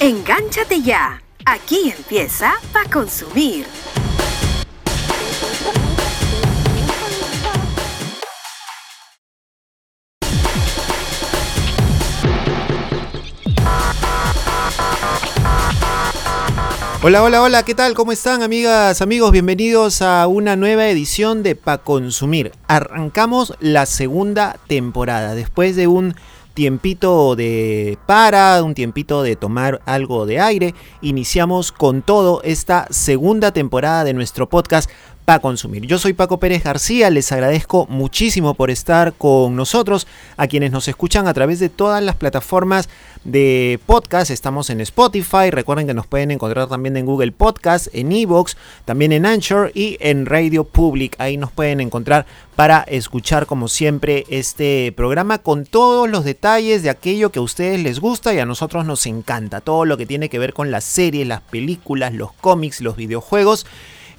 Engánchate ya. Aquí empieza para consumir. Hola, hola, hola, ¿qué tal? ¿Cómo están amigas, amigos? Bienvenidos a una nueva edición de Pa Consumir. Arrancamos la segunda temporada después de un tiempito de para, un tiempito de tomar algo de aire. Iniciamos con todo esta segunda temporada de nuestro podcast para consumir. Yo soy Paco Pérez García, les agradezco muchísimo por estar con nosotros, a quienes nos escuchan a través de todas las plataformas de podcast, estamos en Spotify, recuerden que nos pueden encontrar también en Google Podcast, en Evox, también en Anchor y en Radio Public, ahí nos pueden encontrar para escuchar como siempre este programa con todos los detalles de aquello que a ustedes les gusta y a nosotros nos encanta, todo lo que tiene que ver con las series, las películas, los cómics, los videojuegos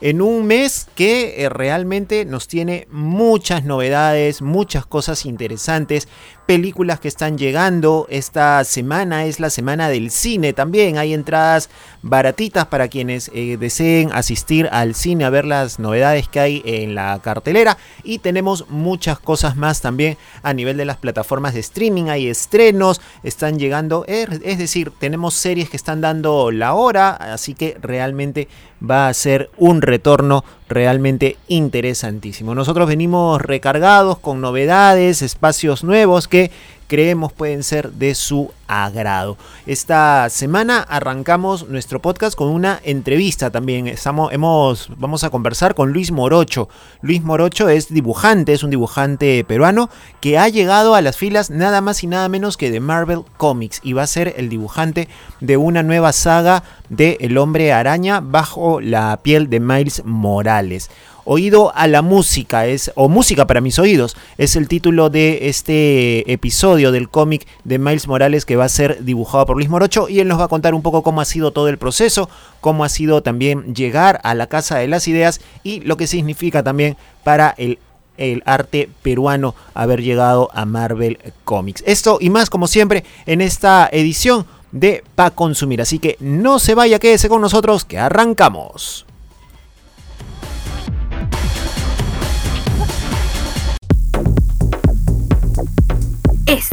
en un mes que eh, realmente nos tiene muchas novedades, muchas cosas interesantes, películas que están llegando. Esta semana es la semana del cine también. Hay entradas baratitas para quienes eh, deseen asistir al cine a ver las novedades que hay en la cartelera. Y tenemos muchas cosas más también a nivel de las plataformas de streaming. Hay estrenos, están llegando. Es decir, tenemos series que están dando la hora. Así que realmente va a ser un retorno realmente interesantísimo. Nosotros venimos recargados con novedades, espacios nuevos que creemos pueden ser de su agrado. Esta semana arrancamos nuestro podcast con una entrevista también. Estamos, vamos a conversar con Luis Morocho. Luis Morocho es dibujante, es un dibujante peruano que ha llegado a las filas nada más y nada menos que de Marvel Comics y va a ser el dibujante de una nueva saga de El hombre araña bajo la piel de Miles Morales. Oído a la música es o música para mis oídos es el título de este episodio del cómic de Miles Morales que va a ser dibujado por Luis Morocho y él nos va a contar un poco cómo ha sido todo el proceso, cómo ha sido también llegar a la casa de las ideas y lo que significa también para el el arte peruano haber llegado a Marvel Comics. Esto y más como siempre en esta edición de Pa Consumir. Así que no se vaya, quédese con nosotros que arrancamos.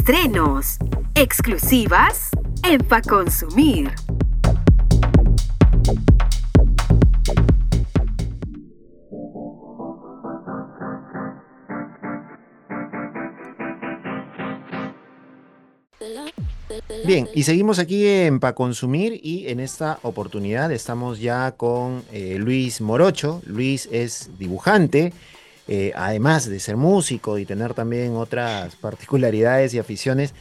Estrenos, exclusivas en Pa Consumir. Bien, y seguimos aquí en Pa Consumir y en esta oportunidad estamos ya con eh, Luis Morocho. Luis es dibujante, eh, además de ser músico y tener también otras particularidades y aficiones,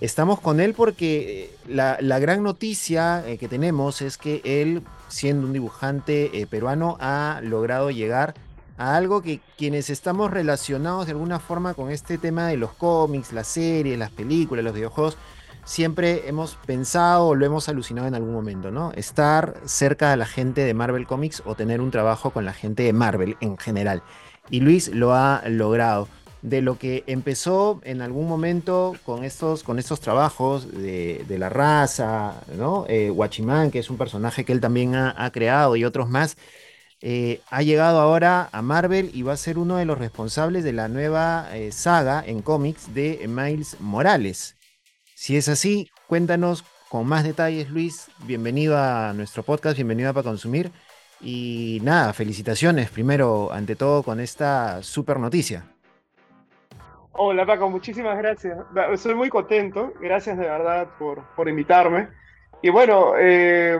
estamos con él porque eh, la, gran noticia eh, que tenemos es que él, siendo un dibujante peruano, ha logrado llegar a algo que quienes estamos relacionados de alguna forma con este tema de los cómics, las series, las películas, los videojuegos, siempre hemos pensado o lo hemos alucinado en algún momento, ¿no? Estar cerca de la gente de Marvel Comics o tener un trabajo con la gente de Marvel en general y Luis lo ha logrado. De lo que empezó en algún momento con estos, con estos trabajos de, la raza, ¿no? Eh, que es un personaje que él también ha, creado, y otros más, eh, ha llegado ahora a Marvel y va a ser uno de los responsables de la nueva eh, saga en cómics de Miles Morales. Si es así, cuéntanos con más detalles, Luis. Bienvenido a nuestro podcast, bienvenido a Para Consumir. Y nada, felicitaciones primero, ante todo, con esta super noticia. Hola Paco, muchísimas gracias. Estoy muy contento, gracias de verdad por, por invitarme. Y bueno, eh,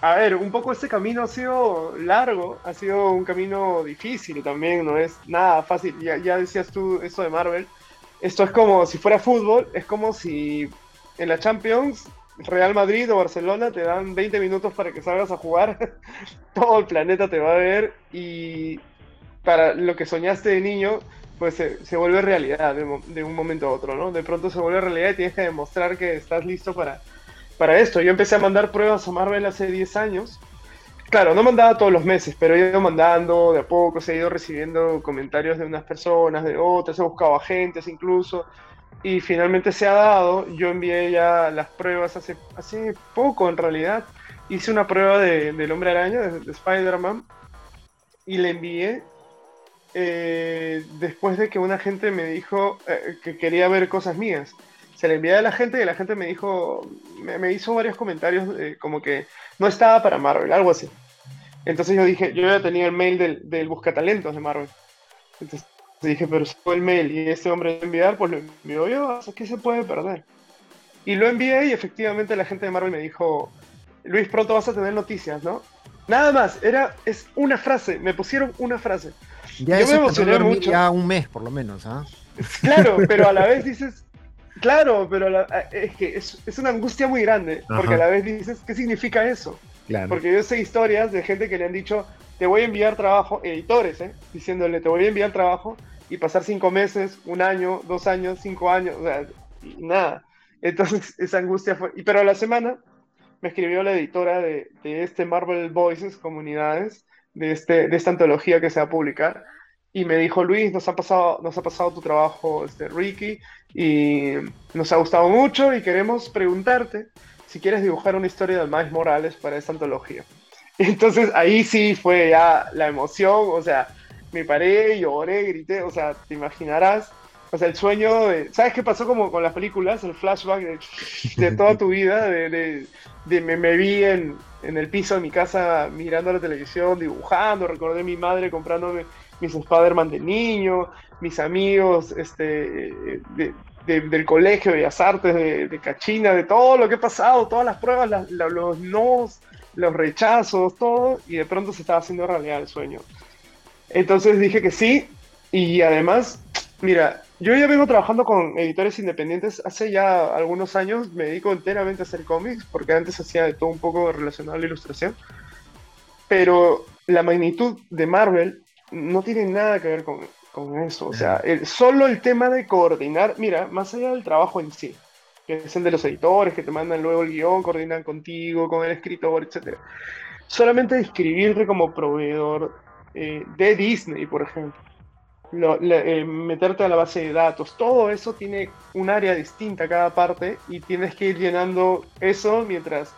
a ver, un poco este camino ha sido largo, ha sido un camino difícil también, no es nada fácil. Ya, ya decías tú esto de Marvel, esto es como si fuera fútbol, es como si en la Champions Real Madrid o Barcelona te dan 20 minutos para que salgas a jugar, todo el planeta te va a ver y para lo que soñaste de niño, pues se, vuelve realidad de, un momento a otro, ¿no? De pronto se vuelve realidad y tienes que demostrar que estás listo para, para esto. Yo empecé a mandar pruebas a Marvel hace 10 años. Claro, no mandaba todos los meses, pero he ido mandando de a poco, he ido recibiendo comentarios de unas personas, de otras, he buscado agentes incluso, y finalmente se ha dado. Yo envié ya las pruebas hace, hace poco en realidad. Hice una prueba de, del hombre araña, de, Spider-Man, y le envié eh, después de que una gente me dijo eh, que quería ver cosas mías. Se le envié a la gente y la gente me dijo, me, hizo varios comentarios como que no estaba para Marvel, algo así. Entonces yo dije, yo ya tenía el mail del, del buscatalentos de Marvel. Entonces dije, pero si fue el mail y este hombre lo enviar, pues lo envió yo, ¿qué se puede perder? Y lo envié y efectivamente la gente de Marvel me dijo, Luis, pronto vas a tener noticias, ¿no? Nada más, era, es una frase, me pusieron una frase. Ya yo me emocioné mucho. Ya un mes por lo menos, ¿ah? Claro, pero a la vez dices, claro, pero es que es, es, una angustia muy grande, porque a la vez dices, ¿qué significa eso? Porque yo sé historias de gente que le han dicho, te voy a enviar trabajo, editores, ¿eh? diciéndole, te voy a enviar trabajo y pasar cinco meses, un año, dos años, cinco años, o nada. Entonces esa angustia fue... Y, pero a la semana me escribió la editora de, de, este Marvel Voices Comunidades, de, este, de esta antología que se va a publicar, y me dijo, Luis, nos ha pasado, nos ha pasado tu trabajo, este, Ricky, y nos ha gustado mucho y queremos preguntarte si quieres dibujar una historia de Miles Morales para esta antología. Entonces ahí sí fue ya la emoción, o sea, me paré, lloré, grité, o sea, te imaginarás, o sea, el sueño de, ¿sabes qué pasó como con las películas? El flashback de, toda tu vida, de, de, me, me, vi en, en, el piso de mi casa mirando la televisión, dibujando, recordé mi madre comprándome mis Spider-Man de niño, mis amigos, este, de, del Colegio de Bellas Artes de, Cachina, de todo lo que ha pasado, todas las pruebas, los nos, los rechazos, todo, y de pronto se estaba haciendo realidad el sueño. Entonces dije que sí, y además, mira, yo ya vengo trabajando con editores independientes hace ya algunos años, me dedico enteramente a hacer cómics, porque antes hacía de todo un poco relacionado a la ilustración, pero la magnitud de Marvel no tiene nada que ver con, con eso. O sea, solo el tema de coordinar, mira, más allá del trabajo en sí, que es el de los editores que te mandan luego el guion, coordinan contigo, con el escritor, etc. Solamente escribirte como proveedor eh, de Disney, por ejemplo. Eh, meterte a la base de datos, todo eso tiene un área distinta cada parte y tienes que ir llenando eso mientras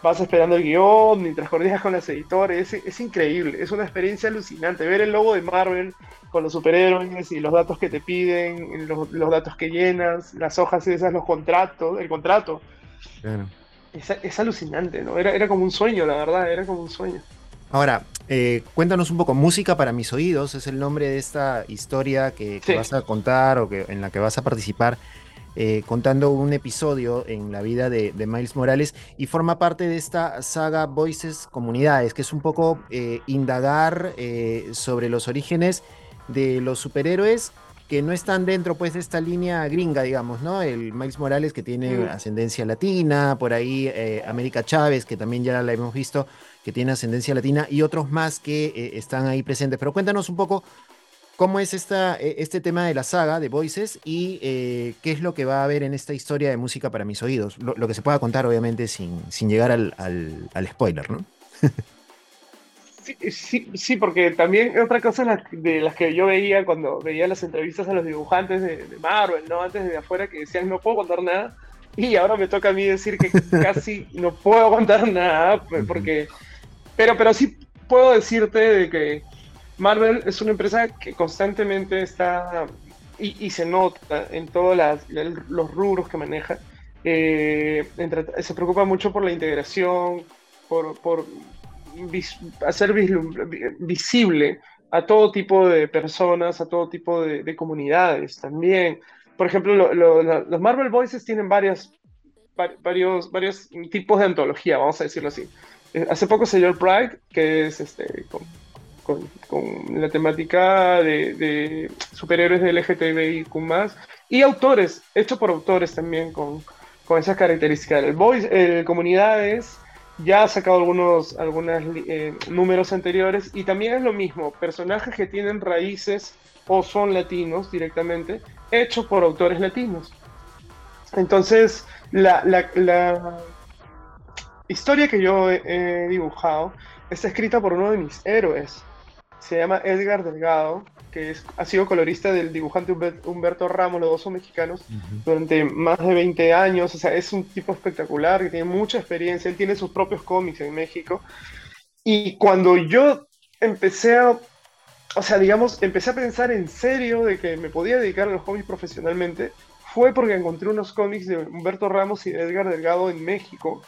vas esperando el guion, mientras coordinas con los editores, es, increíble, es una experiencia alucinante. Ver el logo de Marvel con los superhéroes y los datos que te piden, los, datos que llenas, las hojas esas, los contratos, el contrato. Es, alucinante, ¿no? Era, era como un sueño, la verdad, era como un sueño. Ahora, eh, cuéntanos un poco, Música para mis oídos es el nombre de esta historia que, vas a contar o que, en la que vas a participar. Eh, contando un episodio en la vida de, Miles Morales y forma parte de esta saga Voices Comunidades, que es un poco eh, indagar eh, sobre los orígenes de los superhéroes que no están dentro pues de esta línea gringa, digamos, ¿no? El Miles Morales que tiene ascendencia latina, por ahí América Chávez, que también ya la hemos visto, que tiene ascendencia latina, y otros más que están ahí presentes. Pero cuéntanos un poco cómo es esta, e, este tema de la saga de Voices y eh, qué es lo que va a haber en esta historia de música para mis oídos. Lo, que se pueda contar, obviamente, sin, sin llegar al, al, spoiler, ¿no? Sí, sí, porque también otra cosa de las que yo veía cuando veía las entrevistas a los dibujantes de, Marvel, ¿no? Antes de afuera, que decían no puedo contar nada. Y ahora me toca a mí decir que casi no puedo contar nada, porque... Pero, pero sí puedo decirte de que Marvel es una empresa que constantemente está, y, se nota en todos los rubros que maneja, eh, se preocupa mucho por la integración, por, hacer visible a todo tipo de personas, a todo tipo de, comunidades también. Por ejemplo, los Marvel Voices tienen varios, varios tipos de antología, vamos a decirlo así. Eh, hace poco salió el Pride, que es este, con, la temática de, de, superhéroes de LGTBIQ y autores, hecho por autores también con, con esas características. El Voice, eh, Comunidades ya ha sacado algunos eh, números anteriores y también es lo mismo, personajes que tienen raíces o son latinos directamente, hecho por autores latinos. Entonces, la, la historia que yo he dibujado está escrita por uno de mis héroes, se llama Edgar Delgado que es, ha sido colorista del dibujante Humberto Ramos, los dos son mexicanos, durante más de 20 años. O sea, es un tipo espectacular que tiene mucha experiencia. Él tiene sus propios cómics en México. Y cuando yo empecé a, o sea, digamos, empecé a pensar en serio de que me podía dedicar a los cómics profesionalmente, fue porque encontré unos cómics de Humberto Ramos y de Edgar Delgado en México,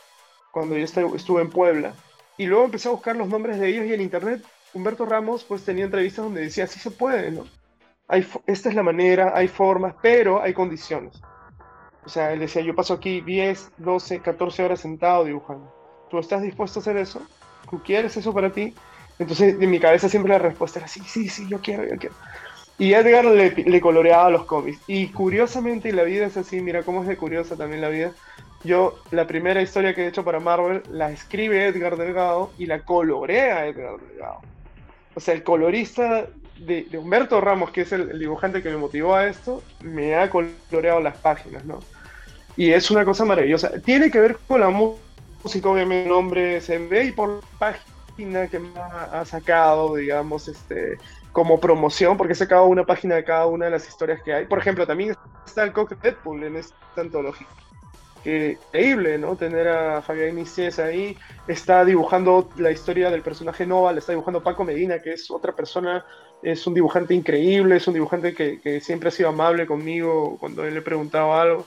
cuando yo estuve en Puebla. Y luego empecé a buscar los nombres de ellos y en internet Humberto Ramos pues tenía entrevistas donde decía, sí se puede, ¿no? Hay, esta es la manera, hay formas, pero hay condiciones. O sea, él decía, yo paso aquí 10, 12, 14 horas sentado dibujando. ¿Tú estás dispuesto a hacer eso? ¿Tú quieres eso para ti? Entonces, en mi cabeza siempre la respuesta era, sí, sí, sí, yo quiero, yo quiero. Y Edgar le, le coloreaba los cómics. Y curiosamente, y la vida es así, mira cómo es de curiosa también la vida. Yo, la primera historia que he hecho para Marvel, la escribe Edgar Delgado y la colorea Edgar Delgado. O sea, el colorista de, Humberto Ramos, que es el, dibujante que me motivó a esto, me ha coloreado las páginas, ¿no? Y es una cosa maravillosa. Tiene que ver con la música, obviamente, el nombre se ve y por página que me ha sacado, digamos, este, como promoción, porque he sacado una página de cada una de las historias que hay. Por ejemplo, también está el Coque Deadpool en esta antología. Increíble, ¿no? Tener a Fabián Iniciés ahí. Está dibujando la historia del personaje Nova, le está dibujando Paco Medina, que es otra persona, es un dibujante increíble, es un dibujante que, siempre ha sido amable conmigo cuando él le preguntaba algo.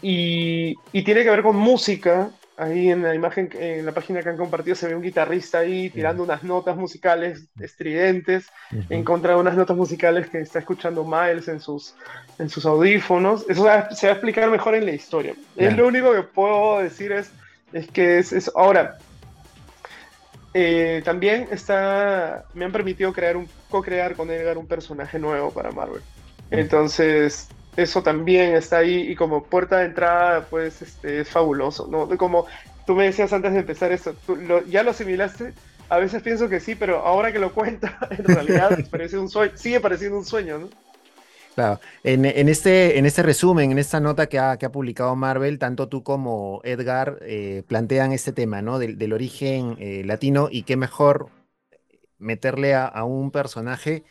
Y, tiene que ver con música, Ahí en la imagen, en la página que han compartido, se ve un guitarrista ahí tirando unas notas musicales estridentes en contra de unas notas musicales que está escuchando Miles en sus, en sus audífonos. Eso se va, a explicar mejor en la historia. Es lo único que puedo decir es, es que es, eso. Ahora, eh, también está, me han permitido crear un, co-crear con Edgar un personaje nuevo para Marvel. Entonces, eso también está ahí y como puerta de entrada, pues este, es fabuloso, ¿no? Como tú me decías antes de empezar esto, ¿ya lo asimilaste? A veces pienso que sí, pero ahora que lo cuenta, en realidad parece un sueño, sigue pareciendo un sueño, ¿no? Claro, en, este, en este resumen, en esta nota que ha, que ha publicado Marvel, tanto tú como Edgar eh, plantean este tema, ¿no? Del, origen eh, latino y qué mejor meterle a un personaje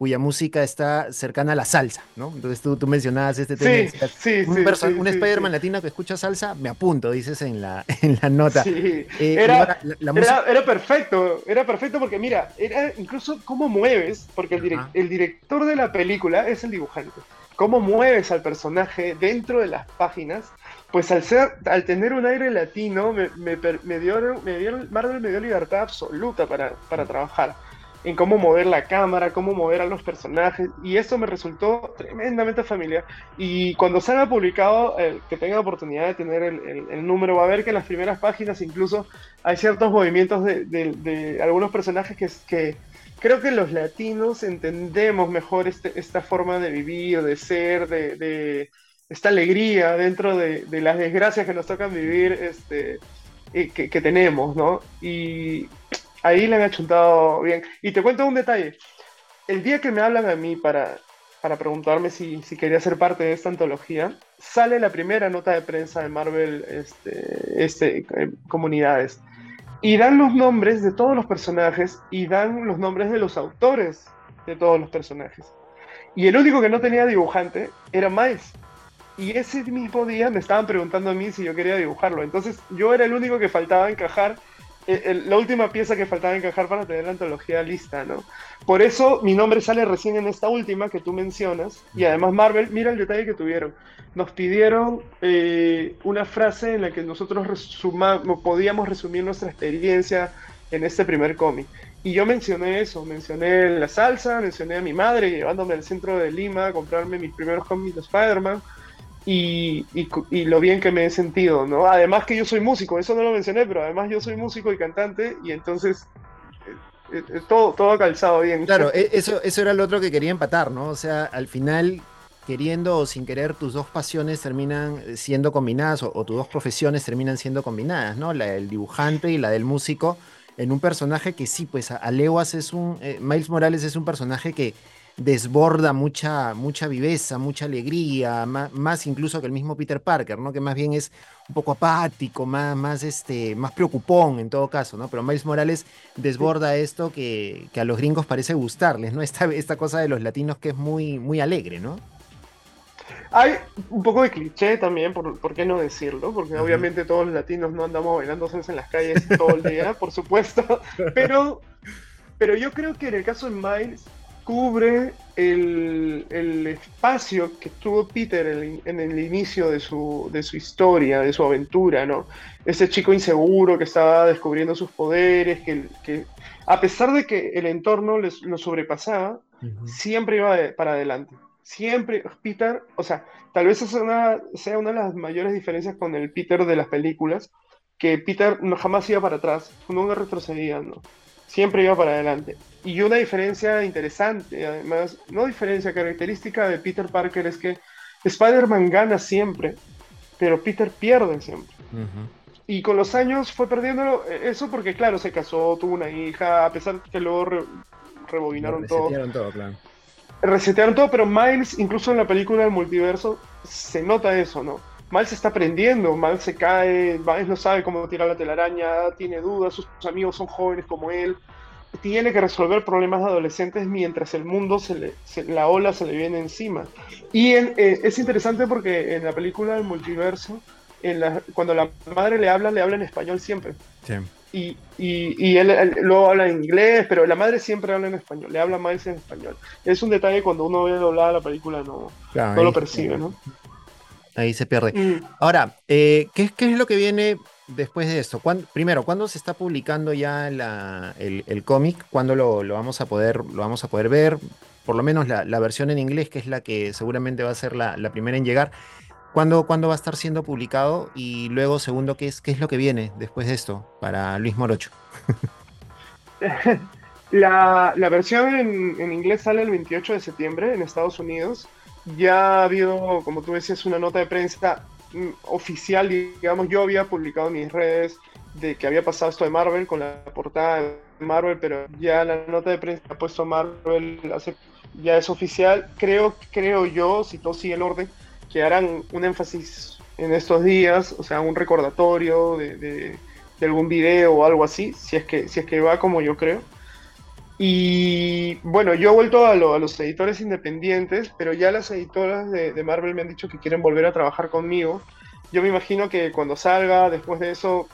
cuya música está cercana a la salsa, ¿no? Entonces tú, tú mencionabas este tema. Sí, un, sí, un Spider-Man latino que escucha salsa, me apunto, dices en la, en la nota. Sí. Eh, era, era, perfecto, era perfecto porque mira, era incluso cómo mueves, porque el, el director de la película es el dibujante. Cómo mueves al personaje dentro de las páginas, pues al ser, al tener un aire latino, me, me, me dio, me dio, Marvel me dio libertad absoluta para, para trabajar en cómo mover la cámara, cómo mover a los personajes, y eso me resultó tremendamente familiar. Y cuando haya publicado, el que tenga oportunidad de tener el, número, va a ver que en las primeras páginas incluso hay ciertos movimientos de, algunos personajes que, que, creo que los latinos entendemos mejor este, esta forma de vivir, de ser, de, esta alegría dentro de, las desgracias que nos tocan vivir. Este, eh, que, que, tenemos, ¿no? Y ahí le han achuntado bien. Y te cuento un detalle. El día que me hablan a mí para, para preguntarme si, si, quería ser parte de esta antología, sale la primera nota de prensa de Marvel este, este, eh, Comunidades. Y dan los nombres de todos los personajes y dan los nombres de los autores de todos los personajes. Y el único que no tenía dibujante era Miles. Y ese mismo día me estaban preguntando a mí si yo quería dibujarlo. Entonces yo era el único que faltaba encajar eh, la última pieza que faltaba encajar para tener la antología lista, ¿no? Por eso mi nombre sale recién en esta última que tú mencionas. Y además Marvel, mira el detalle que tuvieron. Nos pidieron eh, una frase en la que nosotros podíamos resumir nuestra experiencia en este primer cómic. Y yo mencioné eso, mencioné la salsa, mencioné a mi madre llevándome al centro de Lima a comprarme mis primeros cómics de Spider-Man y, y, lo bien que me he sentido, ¿no? Además que yo soy músico, eso no lo mencioné, pero además yo soy músico y cantante y entonces eh, eh, eh, todo, todo calzado bien. Claro, e, eso, eso era lo otro que quería empatar, ¿no? O sea, al final, queriendo o sin querer, tus dos pasiones terminan siendo combinadas o, tus dos profesiones terminan siendo combinadas, ¿no? La del dibujante y la del músico en un personaje que sí, pues a, leguas es un, Miles Morales es un personaje que desborda mucha, mucha viveza, mucha alegría, más, incluso que el mismo Peter Parker, ¿no? Que más bien es un poco apático, más, más, este, más preocupón en todo caso, ¿no? Pero Miles Morales desborda esto que, a los gringos parece gustarles, ¿no? Esta, esta cosa de los latinos que es muy, muy alegre, ¿no? Hay un poco de cliché también, por, qué no decirlo, porque obviamente todos los latinos no andamos bailando en las calles todo el día, por supuesto, pero, pero yo creo que en el caso de Miles cubre el, espacio que tuvo Peter en, el inicio de su, de su, historia, de su aventura, ¿no? Ese chico inseguro que estaba descubriendo sus poderes, que, que a pesar de que el entorno lo sobrepasaba, siempre iba para adelante siempre, Peter, o sea, tal vez esa una, sea una de las mayores diferencias con el Peter de las películas, que Peter no, jamás iba para atrás, nunca retrocedía, ¿no? Siempre iba para adelante. Y una diferencia interesante, además, no diferencia, característica de Peter Parker es que Spider-Man gana siempre, pero Peter pierde siempre. Y con los años fue perdiendo eso porque, claro, se casó, tuvo una hija, a pesar que luego rebobinaron todo. todo claro resetearon todo, pero Miles, incluso en la película del multiverso, se nota eso, ¿no? Miles está aprendiendo, Miles se cae, Miles no sabe cómo tirar la telaraña, tiene dudas, sus amigos son jóvenes como él, tiene que resolver problemas de adolescentes mientras el mundo se le, la ola se le viene encima. Y eh, es interesante porque en la película del multiverso, en la, cuando la madre le habla, le habla en español siempre. Sí y, y, él, luego habla en inglés, pero la madre siempre habla en español, le habla más en español. Es un detalle cuando uno ve doblada la película, no, no lo percibe, ¿no? Ahí se pierde. Mm. Ahora, eh, ¿qué, ¿qué, es lo que viene después de esto? primero, ¿cuándo se está publicando ya la, el, cómic? ¿Cuándo lo, lo, vamos a poder, lo vamos a poder ver? Por lo menos la, la, versión en inglés, que es la que seguramente va a ser la, la primera en llegar. ¿Cuándo, va a estar siendo publicado? Y luego, segundo, ¿qué es, qué es lo que viene después de esto para Luis Morocho? la, versión en, inglés sale el 28 de septiembre en Estados Unidos. Ya ha habido, como tú decías, una nota de prensa mm, oficial, digamos, yo había publicado en mis redes de que había pasado esto de Marvel con la portada de Marvel, pero ya la nota de prensa ha puesto Marvel, ya es oficial. Creo, creo yo, si todo sigue el orden, que harán un énfasis en estos días, o sea, un recordatorio de, algún video o algo así, si es, que, si es que va como yo creo. Y bueno, yo he vuelto a, los editores independientes, pero ya las editoras de, Marvel me han dicho que quieren volver a trabajar conmigo. Yo me imagino que cuando salga, después de eso,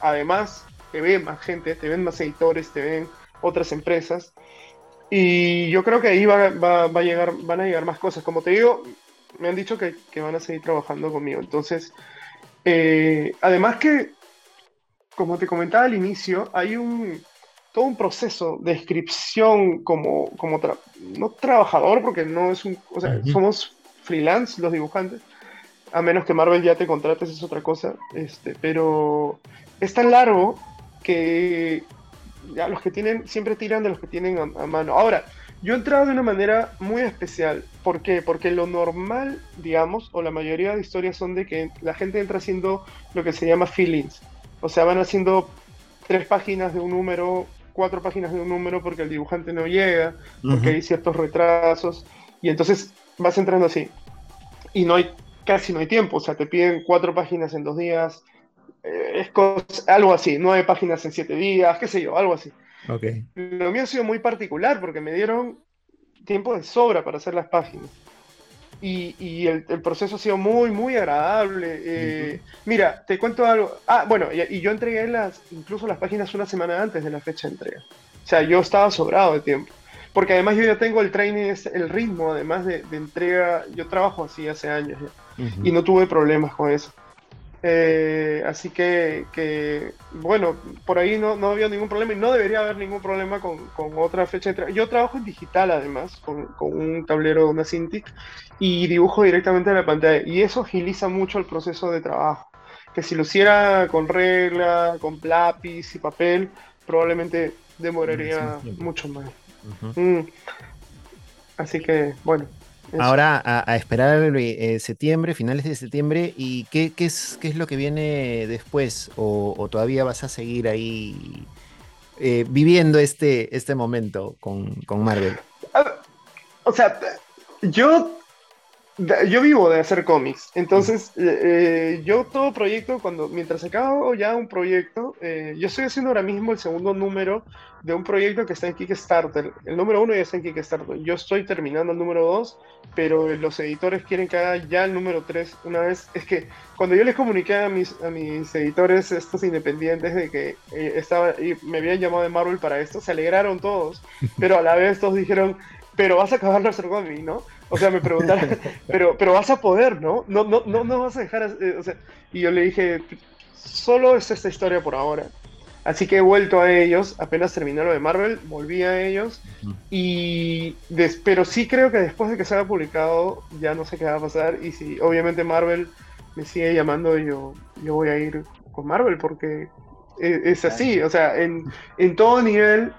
además, te ven más gente, te ven más editores, te ven otras empresas. Y yo creo que ahí va, va, va llegar, van a llegar más cosas. Como te digo, me han dicho que, van a seguir trabajando conmigo. Entonces, eh, además que, como te comentaba al inicio, hay un todo un proceso de inscripción como, como no trabajador, porque no es un, o sea, somos freelance los dibujantes, a menos que Marvel ya te contrates, es otra cosa, este, pero es tan largo que ya los que tienen, siempre tiran de los que tienen a mano. Ahora, yo he entrado de una manera muy especial. ¿Por qué? Porque lo normal, digamos, o la mayoría de historias son de que la gente entra haciendo lo que se llama feelings. O sea, van haciendo tres páginas de un número, cuatro páginas de un número porque el dibujante no llega, porque hay ciertos retrasos. Y entonces vas entrando así. Y no hay, casi no hay tiempo. O sea, te piden cuatro páginas en dos días. Eh, es algo así, nueve páginas en siete días, qué sé yo, algo así. Lo mío ha sido muy particular porque me dieron tiempo de sobra para hacer las páginas. Y, el, proceso ha sido muy, muy agradable. Eh, mira, te cuento algo. Ah, bueno, y, yo entregué las, incluso las páginas una semana antes de la fecha de entrega. O sea, yo estaba sobrado de tiempo. Porque además yo ya tengo el training, el ritmo, además de, entrega. Yo trabajo así hace años ya. Y no tuve problemas con eso. Eh, así que, bueno, por ahí no, no, había ningún problema y no debería haber ningún problema con, otra fecha de entrega. Yo trabajo en digital además, con, un tablero de una Cintiq y dibujo directamente en la pantalla y eso agiliza mucho el proceso de trabajo. Que si lo hiciera con regla, con lápiz y papel, probablemente demoraría mucho más. Mm. Así que, bueno, Ahora a, esperar eh, septiembre, finales de septiembre, ¿y qué, qué, es, qué es lo que viene después? ¿O, todavía vas a seguir ahí eh, viviendo este, este momento con, Marvel? o sea, yo yo vivo de hacer cómics, entonces eh, eh, yo todo proyecto, cuando mientras acabo ya un proyecto, eh, yo estoy haciendo ahora mismo el segundo número de un proyecto que está en Kickstarter. El número uno ya está en Kickstarter. Yo estoy terminando el número dos, pero los editores quieren que haga ya el número tres una vez. Es que cuando yo les comuniqué a mis, a mis editores, estos independientes, de que estaba, y me habían llamado de Marvel para esto, se alegraron todos, pero a la vez todos dijeron, pero vas a acabar nuestro cómic, ¿no? O sea, me preguntaron, pero, pero vas a poder, ¿no? No, no, no, no vas a dejar, eh, o sea, y yo le dije, solo es esta historia por ahora. Así que he vuelto a ellos, apenas terminé lo de Marvel, volví a ellos, y pero sí creo que después de que se haya publicado, ya no sé qué va a pasar, y si obviamente Marvel me sigue llamando, yo, yo voy a ir con Marvel, porque es, es así, o sea, en, en todo nivel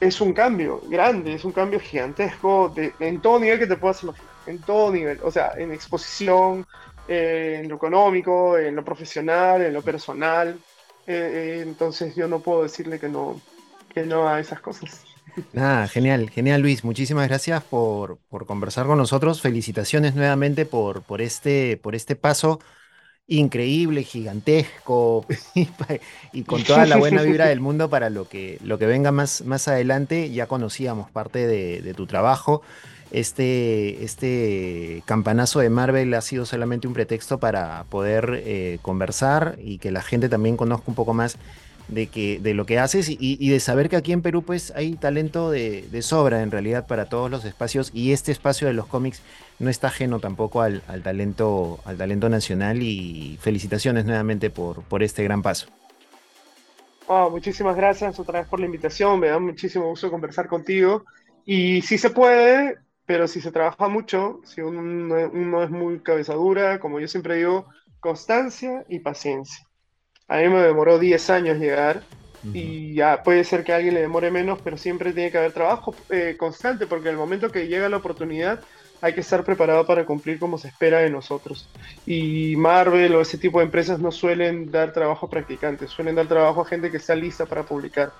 es un cambio grande, es un cambio gigantesco en todo nivel que te puedas imaginar, en todo nivel, o sea, en exposición, eh, en lo económico, en lo profesional, en lo personal. Eh, eh, entonces yo no puedo decirle que no, que no a esas cosas. Ah, genial, genial Luis. Muchísimas gracias por, por conversar con nosotros. Felicitaciones nuevamente por, por, este, por este paso increíble, gigantesco y con toda la buena vibra del mundo para lo que, lo que venga más, más adelante. Ya conocíamos parte de, tu trabajo. Este, este campanazo de Marvel ha sido solamente un pretexto para poder eh, conversar y que la gente también conozca un poco más de, que, de lo que haces y, de saber que aquí en Perú pues hay talento de, sobra en realidad para todos los espacios y este espacio de los cómics no está ajeno tampoco al, talento, al talento nacional y felicitaciones nuevamente por, por este gran paso. Oh, muchísimas gracias otra vez por la invitación, me da muchísimo gusto conversar contigo y si se puede, pero si se trabaja mucho, si uno, uno es muy cabezadura, como yo siempre digo, constancia y paciencia. A mí me demoró 10 años llegar y ya puede ser que a alguien le demore menos, pero siempre tiene que haber trabajo eh, constante porque el momento que llega la oportunidad hay que estar preparado para cumplir como se espera de nosotros. Y Marvel o ese tipo de empresas no suelen dar trabajo a practicantes, suelen dar trabajo a gente que está lista para publicar.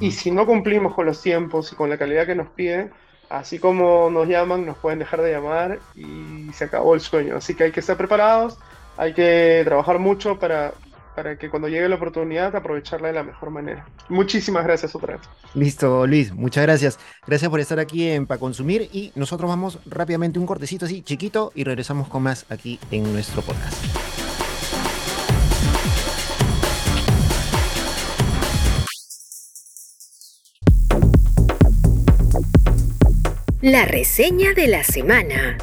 Y si no cumplimos con los tiempos y con la calidad que nos piden, así como nos llaman, nos pueden dejar de llamar y se acabó el sueño. Así que hay que estar preparados, hay que trabajar mucho para, para que cuando llegue la oportunidad aprovecharla de la mejor manera. Muchísimas gracias otra vez. Listo, Luis, muchas gracias. Gracias por estar aquí en Pa Consumir y nosotros vamos rápidamente un cortecito así chiquito y regresamos con más aquí en nuestro podcast. La reseña de la semana.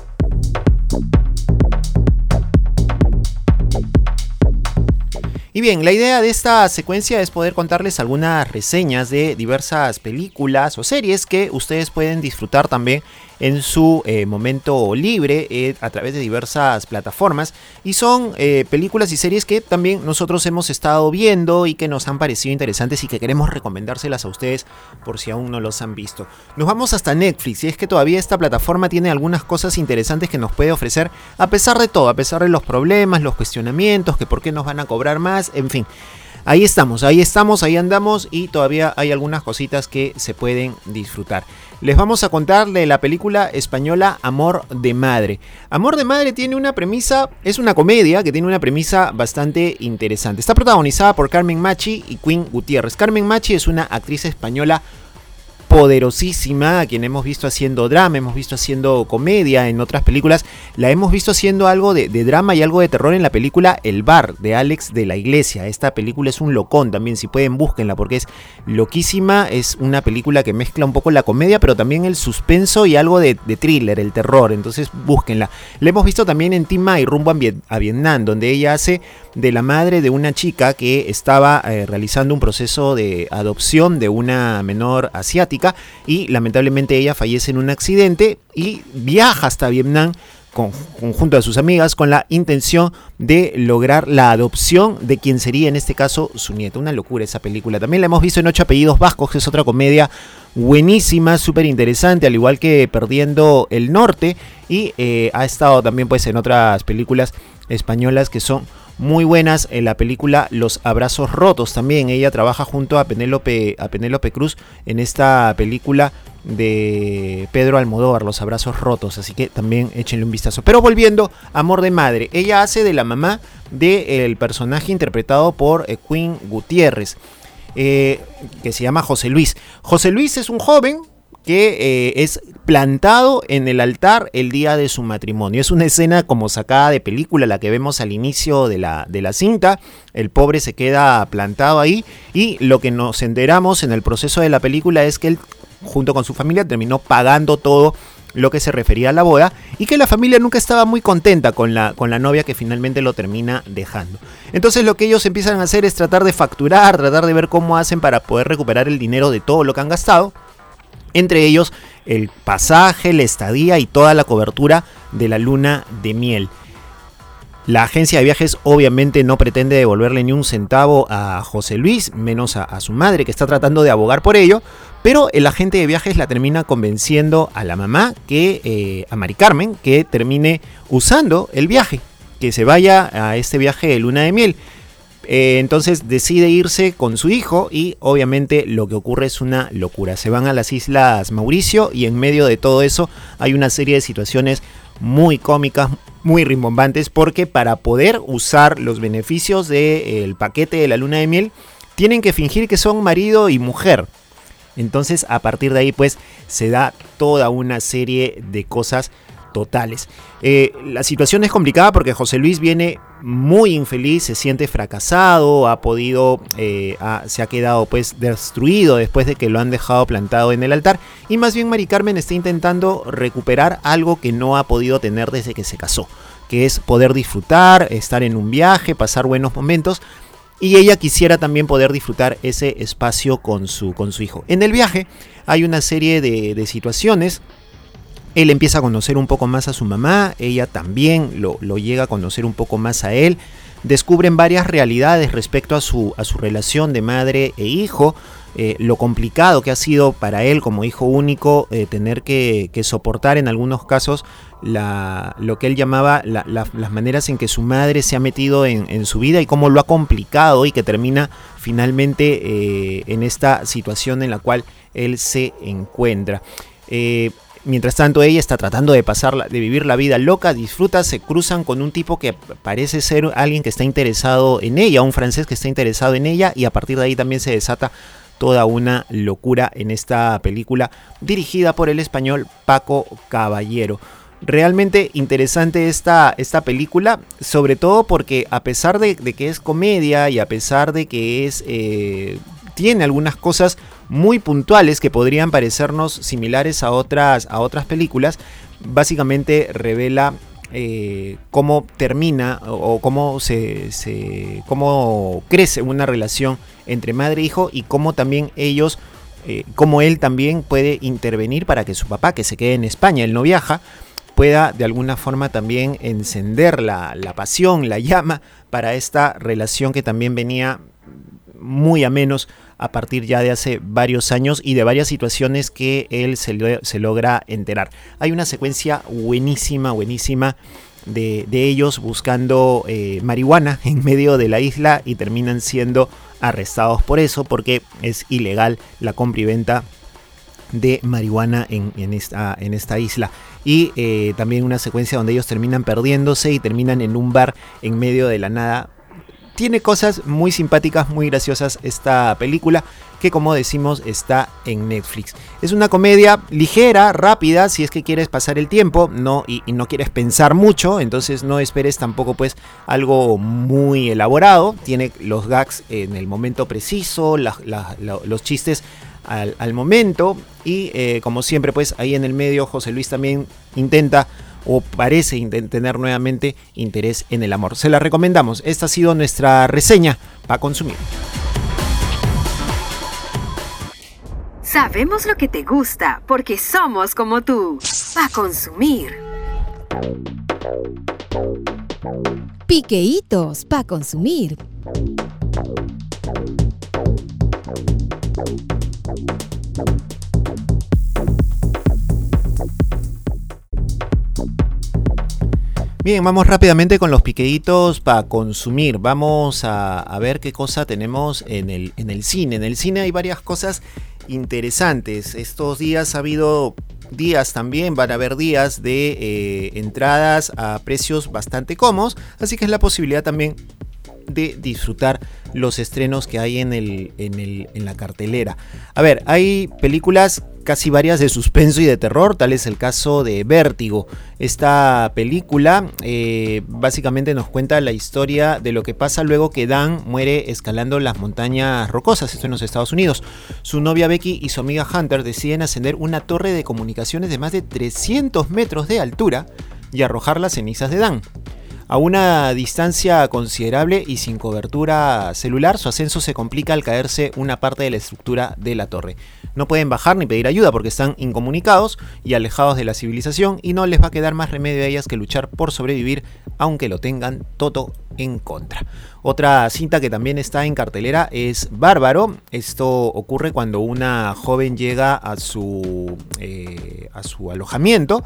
Y bien, la idea de esta secuencia es poder contarles algunas reseñas de diversas películas o series que ustedes pueden disfrutar también en su eh, momento libre eh, a través de diversas plataformas. Y son eh, películas y series que también nosotros hemos estado viendo y que nos han parecido interesantes y que queremos recomendárselas a ustedes por si aún no los han visto. Nos vamos hasta Netflix y es que todavía esta plataforma tiene algunas cosas interesantes que nos puede ofrecer a pesar de todo, a pesar de los problemas, los cuestionamientos, que por qué nos van a cobrar más, en fin. Ahí estamos, ahí estamos, ahí andamos y todavía hay algunas cositas que se pueden disfrutar les vamos a contar de la película española Amor de Madre. Amor de Madre tiene una premisa, es una comedia que tiene una premisa bastante interesante. Está protagonizada por Carmen Machi y Queen Gutiérrez. Carmen Machi es una actriz española poderosísima, a quien hemos visto haciendo drama, hemos visto haciendo comedia en otras películas, la hemos visto haciendo algo de, drama y algo de terror en la película El Bar de Alex de la Iglesia. Esta película es un locón también, si pueden búsquenla porque es loquísima, es una película que mezcla un poco la comedia, pero también el suspenso y algo de, thriller, el terror, entonces búsquenla. La hemos visto también en Tima y Rumbo a Vietnam, donde ella hace de la madre de una chica que estaba eh, realizando un proceso de adopción de una menor asiática y lamentablemente ella fallece en un accidente y viaja hasta Vietnam con, junto a sus amigas con la intención de lograr la adopción de quien sería en este caso su nieto. Una locura esa película. También la hemos visto en Ocho Apellidos Vascos, que es otra comedia buenísima, súper interesante, al igual que Perdiendo el Norte. Y eh, ha estado también pues en otras películas españolas que son muy buenas en la película Los Abrazos Rotos también. Ella trabaja junto a Penélope, a Penélope Cruz en esta película de Pedro Almodóvar, Los Abrazos Rotos, así que también échenle un vistazo. Pero volviendo, Amor de Madre, ella hace de la mamá del personaje interpretado por eh, Queen Gutiérrez, eh, que se llama José Luis. José Luis es un joven que eh, es plantado en el altar el día de su matrimonio. Es una escena como sacada de película, la que vemos al inicio de la, de la cinta. El pobre se queda plantado ahí y lo que nos enteramos en el proceso de la película es que él, junto con su familia, terminó pagando todo lo que se refería a la boda y que la familia nunca estaba muy contenta con la, con la novia que finalmente lo termina dejando. Entonces lo que ellos empiezan a hacer es tratar de facturar, tratar de ver cómo hacen para poder recuperar el dinero de todo lo que han gastado entre ellos el pasaje, la estadía y toda la cobertura de la luna de miel. La agencia de viajes obviamente no pretende devolverle ni un centavo a José Luis, menos a, su madre que está tratando de abogar por ello, pero el agente de viajes la termina convenciendo a la mamá, que eh, a Mari Carmen, que termine usando el viaje, que se vaya a este viaje de luna de miel. Eh, entonces decide irse con su hijo y obviamente lo que ocurre es una locura. Se van a las Islas Mauricio y en medio de todo eso hay una serie de situaciones muy cómicas, muy rimbombantes, porque para poder usar los beneficios del paquete de la luna de miel, tienen que fingir que son marido y mujer. Entonces a partir de ahí pues se da toda una serie de cosas totales. Eh, la situación es complicada porque José Luis viene muy infeliz, se siente fracasado, ha podido, eh, se ha quedado pues destruido después de que lo han dejado plantado en el altar y más bien Mari Carmen está intentando recuperar algo que no ha podido tener desde que se casó, que es poder disfrutar, estar en un viaje, pasar buenos momentos. Y ella quisiera también poder disfrutar ese espacio con su, con su hijo. En el viaje hay una serie de, de situaciones él empieza a conocer un poco más a su mamá, ella también lo, llega a conocer un poco más a él. Descubren varias realidades respecto a su, a su relación de madre e hijo, eh, lo complicado que ha sido para él como hijo único eh, tener que, soportar en algunos casos la, lo que él llamaba las maneras en que su madre se ha metido en, su vida y cómo lo ha complicado y que termina finalmente eh, en esta situación en la cual él se encuentra. Mientras tanto, ella está tratando de pasar, de vivir la vida loca, disfruta, se cruzan con un tipo que parece ser alguien que está interesado en ella, un francés que está interesado en ella, y a partir de ahí también se desata toda una locura en esta película dirigida por el español Paco Caballero. Realmente interesante esta, esta película, sobre todo porque a pesar de, que es comedia y a pesar de que es eh, tiene algunas cosas muy puntuales que podrían parecernos similares a otras, a otras películas. Básicamente revela eh, cómo termina o, cómo, se, cómo crece una relación entre madre e hijo y cómo también ellos, eh, cómo él también puede intervenir para que su papá, que se quede en España, él no viaja, pueda de alguna forma también encender la, la pasión, la llama para esta relación que también venía muy a menos a partir ya de hace varios años y de varias situaciones que él se, logra enterar. Hay una secuencia buenísima, buenísima de, ellos buscando eh, marihuana en medio de la isla y terminan siendo arrestados por eso porque es ilegal la compra y venta de marihuana en, esta, en esta, isla. Y eh, también una secuencia donde ellos terminan perdiéndose y terminan en un bar en medio de la nada tiene cosas muy simpáticas, muy graciosas esta película que como decimos está en Netflix. Es una comedia ligera, rápida, si es que quieres pasar el tiempo no, y, no quieres pensar mucho, entonces no esperes tampoco pues algo muy elaborado. Tiene los gags en el momento preciso, los chistes al, momento y eh, como siempre pues ahí en el medio José Luis también intenta o parece tener nuevamente interés en el amor. Se la recomendamos. Esta ha sido nuestra reseña para consumir. Sabemos lo que te gusta porque somos como tú. Para consumir. Piqueitos para consumir. Bien, vamos rápidamente con los piqueditos para consumir. Vamos a, ver qué cosa tenemos en el, cine. En el cine hay varias cosas interesantes. Estos días ha habido días también, van a haber días de eh, entradas a precios bastante cómodos, así que es la posibilidad también de disfrutar los estrenos que hay en la cartelera. A ver, hay películas casi varias de suspenso y de terror, tal es el caso de Vértigo. Esta película eh, básicamente nos cuenta la historia de lo que pasa luego que Dan muere escalando las montañas rocosas, esto en los Estados Unidos. Su novia Becky y su amiga Hunter deciden ascender una torre de comunicaciones de más de 300 metros de altura y arrojar las cenizas de Dan. A una distancia considerable y sin cobertura celular, su ascenso se complica al caerse una parte de la estructura de la torre. No pueden bajar ni pedir ayuda porque están incomunicados y alejados de la civilización y no les va a quedar más remedio a ellas que luchar por sobrevivir aunque lo tengan todo en contra. Otra cinta que también está en cartelera es Bárbaro. Esto ocurre cuando una joven llega a su, eh, a su alojamiento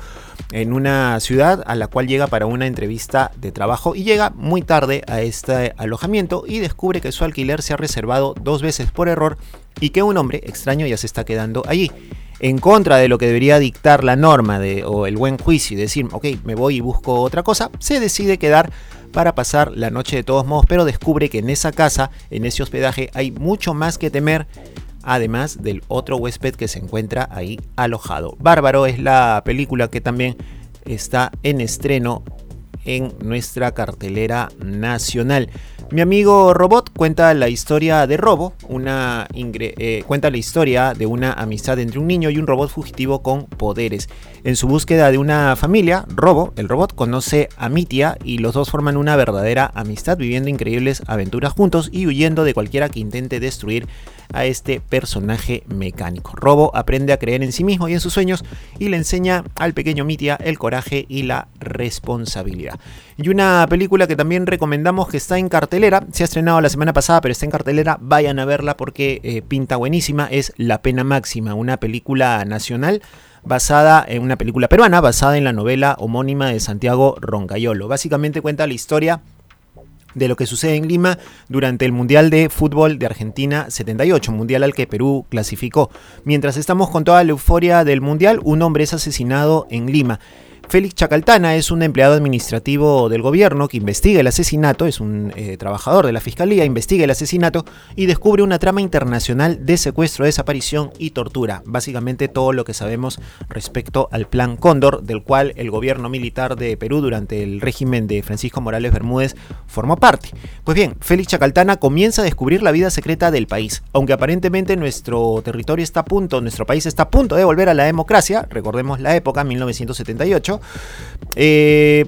en una ciudad a la cual llega para una entrevista de trabajo y llega muy tarde a este alojamiento y descubre que su alquiler se ha reservado dos veces por error y que un hombre extraño ya se está quedando allí. En contra de lo que debería dictar la norma de, o el buen juicio y decir, ok, me voy y busco otra cosa, se decide quedar para pasar la noche de todos modos, pero descubre que en esa casa, en ese hospedaje, hay mucho más que temer, además del otro huésped que se encuentra ahí alojado. Bárbaro es la película que también está en estreno en nuestra cartelera nacional. Mi amigo Robot cuenta la historia de Robo, una eh, cuenta la historia de una amistad entre un niño y un robot fugitivo con poderes. En su búsqueda de una familia, Robo, el robot, conoce a Mitia y los dos forman una verdadera amistad viviendo increíbles aventuras juntos y huyendo de cualquiera que intente destruir a este personaje mecánico. Robo aprende a creer en sí mismo y en sus sueños y le enseña al pequeño Mitia el coraje y la responsabilidad. Y una película que también recomendamos que está en cartelera, se ha estrenado la semana pasada pero está en cartelera, vayan a verla porque eh, pinta buenísima, es La Pena Máxima, una película nacional basada en una película peruana basada en la novela homónima de Santiago Roncayolo. Básicamente cuenta la historia de lo que sucede en Lima durante el Mundial de Fútbol de Argentina 78, mundial al que Perú clasificó. Mientras estamos con toda la euforia del Mundial, un hombre es asesinado en Lima. Félix Chacaltana es un empleado administrativo del gobierno que investiga el asesinato, es un eh, trabajador de la fiscalía, investiga el asesinato y descubre una trama internacional de secuestro, desaparición y tortura. Básicamente todo lo que sabemos respecto al plan Cóndor, del cual el gobierno militar de Perú durante el régimen de Francisco Morales Bermúdez formó parte. Pues bien, Félix Chacaltana comienza a descubrir la vida secreta del país. Aunque aparentemente nuestro territorio está a punto, nuestro país está a punto de volver a la democracia, recordemos la época, 1978, eh,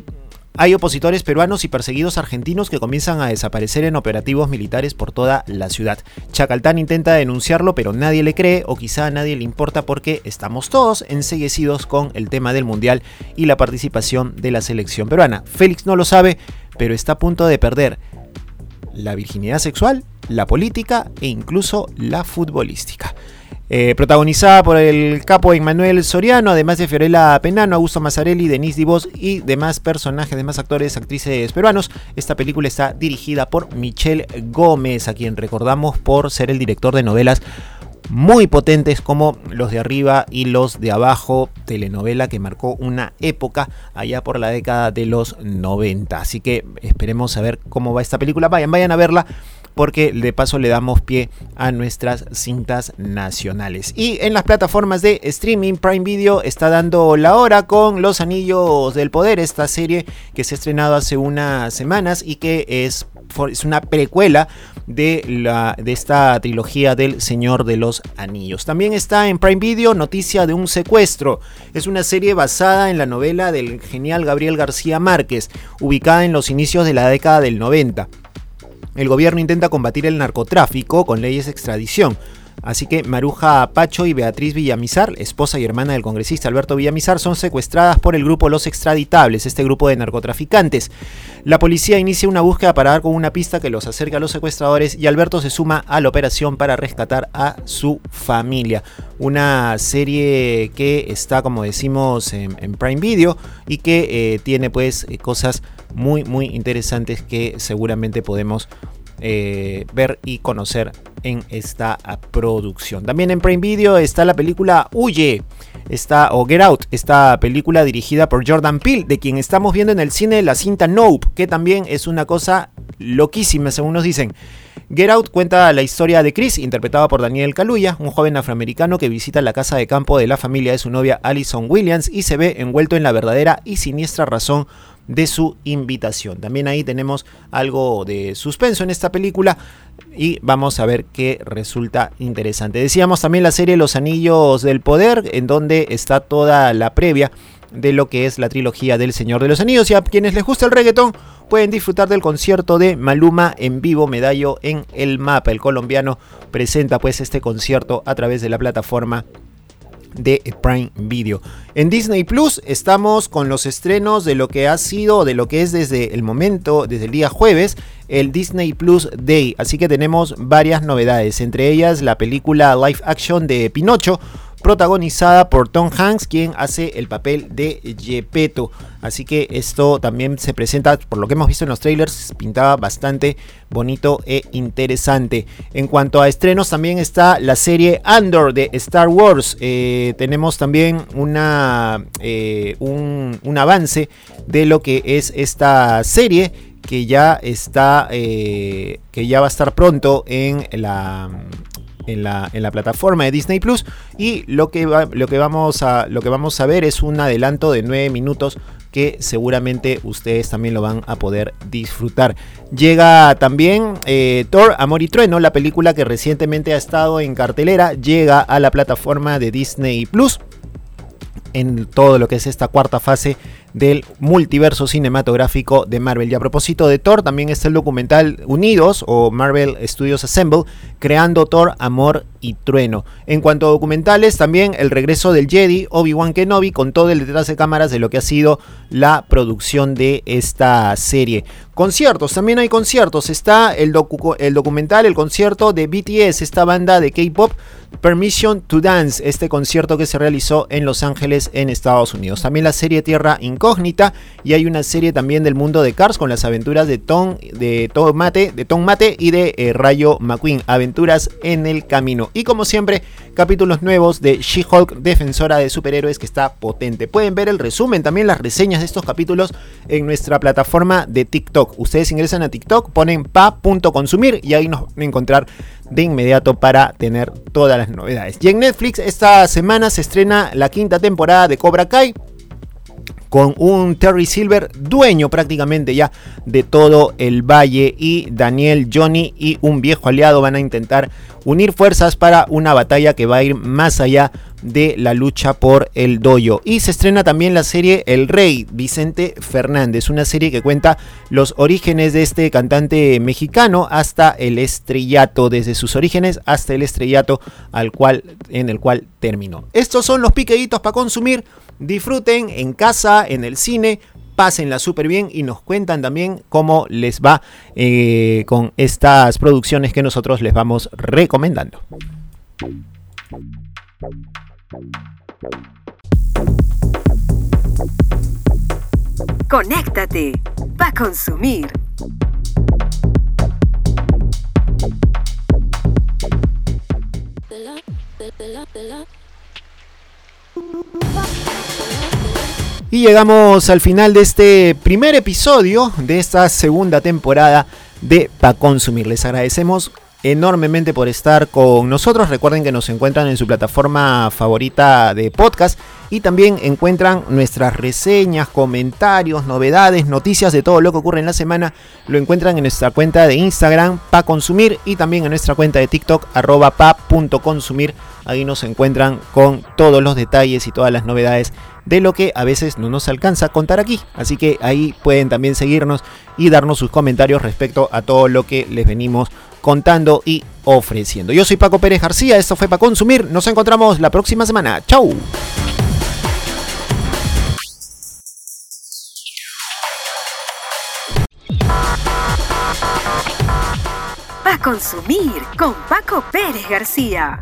hay opositores peruanos y perseguidos argentinos que comienzan a desaparecer en operativos militares por toda la ciudad. Chacaltán intenta denunciarlo, pero nadie le cree o quizá a nadie le importa porque estamos todos enseguecidos con el tema del mundial y la participación de la selección peruana. Félix no lo sabe, pero está a punto de perder la virginidad sexual, la política e incluso la futbolística. Eh, protagonizada por el capo Emmanuel Soriano, además de Fiorella Penano, Augusto Mazzarelli, Denise Divos y demás personajes, demás actores, actrices peruanos. Esta película está dirigida por Michelle Gómez, a quien recordamos por ser el director de novelas muy potentes como Los de arriba y Los de abajo, telenovela que marcó una época allá por la década de los 90. Así que esperemos a ver cómo va esta película. Vayan, vayan a verla porque de paso le damos pie a nuestras cintas nacionales. Y en las plataformas de streaming, Prime Video está dando la hora con Los Anillos del Poder, esta serie que se ha estrenado hace unas semanas y que es, es una precuela de, la, de esta trilogía del Señor de los Anillos. También está en Prime Video Noticia de un secuestro. Es una serie basada en la novela del genial Gabriel García Márquez, ubicada en los inicios de la década del 90. El gobierno intenta combatir el narcotráfico con leyes de extradición. Así que Maruja Pacho y Beatriz Villamizar, esposa y hermana del congresista Alberto Villamizar, son secuestradas por el grupo Los Extraditables, este grupo de narcotraficantes. La policía inicia una búsqueda para dar con una pista que los acerca a los secuestradores y Alberto se suma a la operación para rescatar a su familia. Una serie que está, como decimos, en, Prime Video y que eh, tiene pues eh, cosas muy muy interesantes que seguramente podemos eh, ver y conocer en esta producción. También en Prime Video está la película Huye, está, o Get Out, esta película dirigida por Jordan Peele, de quien estamos viendo en el cine la cinta Nope, que también es una cosa loquísima, según nos dicen. Get Out cuenta la historia de Chris, interpretada por Daniel Kaluuya, un joven afroamericano que visita la casa de campo de la familia de su novia Alison Williams y se ve envuelto en la verdadera y siniestra razón de su invitación. También ahí tenemos algo de suspenso en esta película y vamos a ver qué resulta interesante. Decíamos también la serie Los Anillos del Poder, en donde está toda la previa de lo que es la trilogía del Señor de los Anillos. Y a quienes les gusta el reggaetón pueden disfrutar del concierto de Maluma en vivo, medallo en el mapa. El colombiano presenta pues este concierto a través de la plataforma de Prime Video. En Disney Plus estamos con los estrenos de lo que ha sido, de lo que es desde el momento, desde el día jueves, el Disney Plus Day. Así que tenemos varias novedades, entre ellas la película live action de Pinocho protagonizada por Tom Hanks, quien hace el papel de Gepetto. Así que esto también se presenta, por lo que hemos visto en los trailers, pintaba bastante bonito e interesante. En cuanto a estrenos, también está la serie Andor de Star Wars. Eh, tenemos también una, eh, un, avance de lo que es esta serie que ya está eh, que ya va a estar pronto en la en la, en la plataforma de Disney Plus. Y lo que, lo, que vamos a, lo que vamos a ver es un adelanto de 9 minutos que seguramente ustedes también lo van a poder disfrutar. Llega también eh, Thor, Amor y Trueno, la película que recientemente ha estado en cartelera, llega a la plataforma de Disney Plus en todo lo que es esta cuarta fase del multiverso cinematográfico de Marvel. Y a propósito de Thor, también está el documental Unidos o Marvel Studios Assemble, creando Thor, Amor y Trueno. En cuanto a documentales, también el regreso del Jedi, Obi-Wan Kenobi, con todo el detrás de cámaras de lo que ha sido la producción de esta serie. Conciertos, también hay conciertos. Está el, el documental, el concierto de BTS, esta banda de K-pop Permission to Dance, este concierto que se realizó en Los Ángeles, en Estados Unidos. También la serie Tierra Incógnita y hay una serie también del mundo de Cars con las aventuras de Tom, de Tom Mate, de Tom Mate y de eh, Rayo McQueen, aventuras en el camino. Y como siempre, capítulos nuevos de She-Hulk, defensora de superhéroes que está potente. Pueden ver el resumen, también las reseñas de estos capítulos en nuestra plataforma de TikTok. Ustedes ingresan a TikTok, ponen pa.consumir y ahí nos van a encontrar de inmediato para tener todas las novedades. Y en Netflix esta semana se estrena la quinta temporada de Cobra Kai con un Terry Silver dueño prácticamente ya de todo el valle y Daniel, Johnny y un viejo aliado van a intentar unir fuerzas para una batalla que va a ir más allá de la lucha por el doyo. Y se estrena también la serie El Rey, Vicente Fernández, una serie que cuenta los orígenes de este cantante mexicano hasta el estrellato, desde sus orígenes hasta el estrellato al cual, en el cual terminó. Estos son los piqueditos para consumir. Disfruten en casa, en el cine, pásenla súper bien y nos cuentan también cómo les va eh, con estas producciones que nosotros les vamos recomendando. Conéctate para consumir. Y llegamos al final de este primer episodio de esta segunda temporada de Pa Consumir. Les agradecemos enormemente por estar con nosotros. Recuerden que nos encuentran en su plataforma favorita de podcast y también encuentran nuestras reseñas, comentarios, novedades, noticias de todo lo que ocurre en la semana. Lo encuentran en nuestra cuenta de Instagram, pa consumir, y también en nuestra cuenta de TikTok, arroba pa.consumir. Ahí nos encuentran con todos los detalles y todas las novedades de lo que a veces no nos alcanza a contar aquí. Así que ahí pueden también seguirnos y darnos sus comentarios respecto a todo lo que les venimos contando y ofreciendo. Yo soy Paco Pérez García, esto fue para consumir. Nos encontramos la próxima semana. ¡Chau! Para consumir con Paco Pérez García.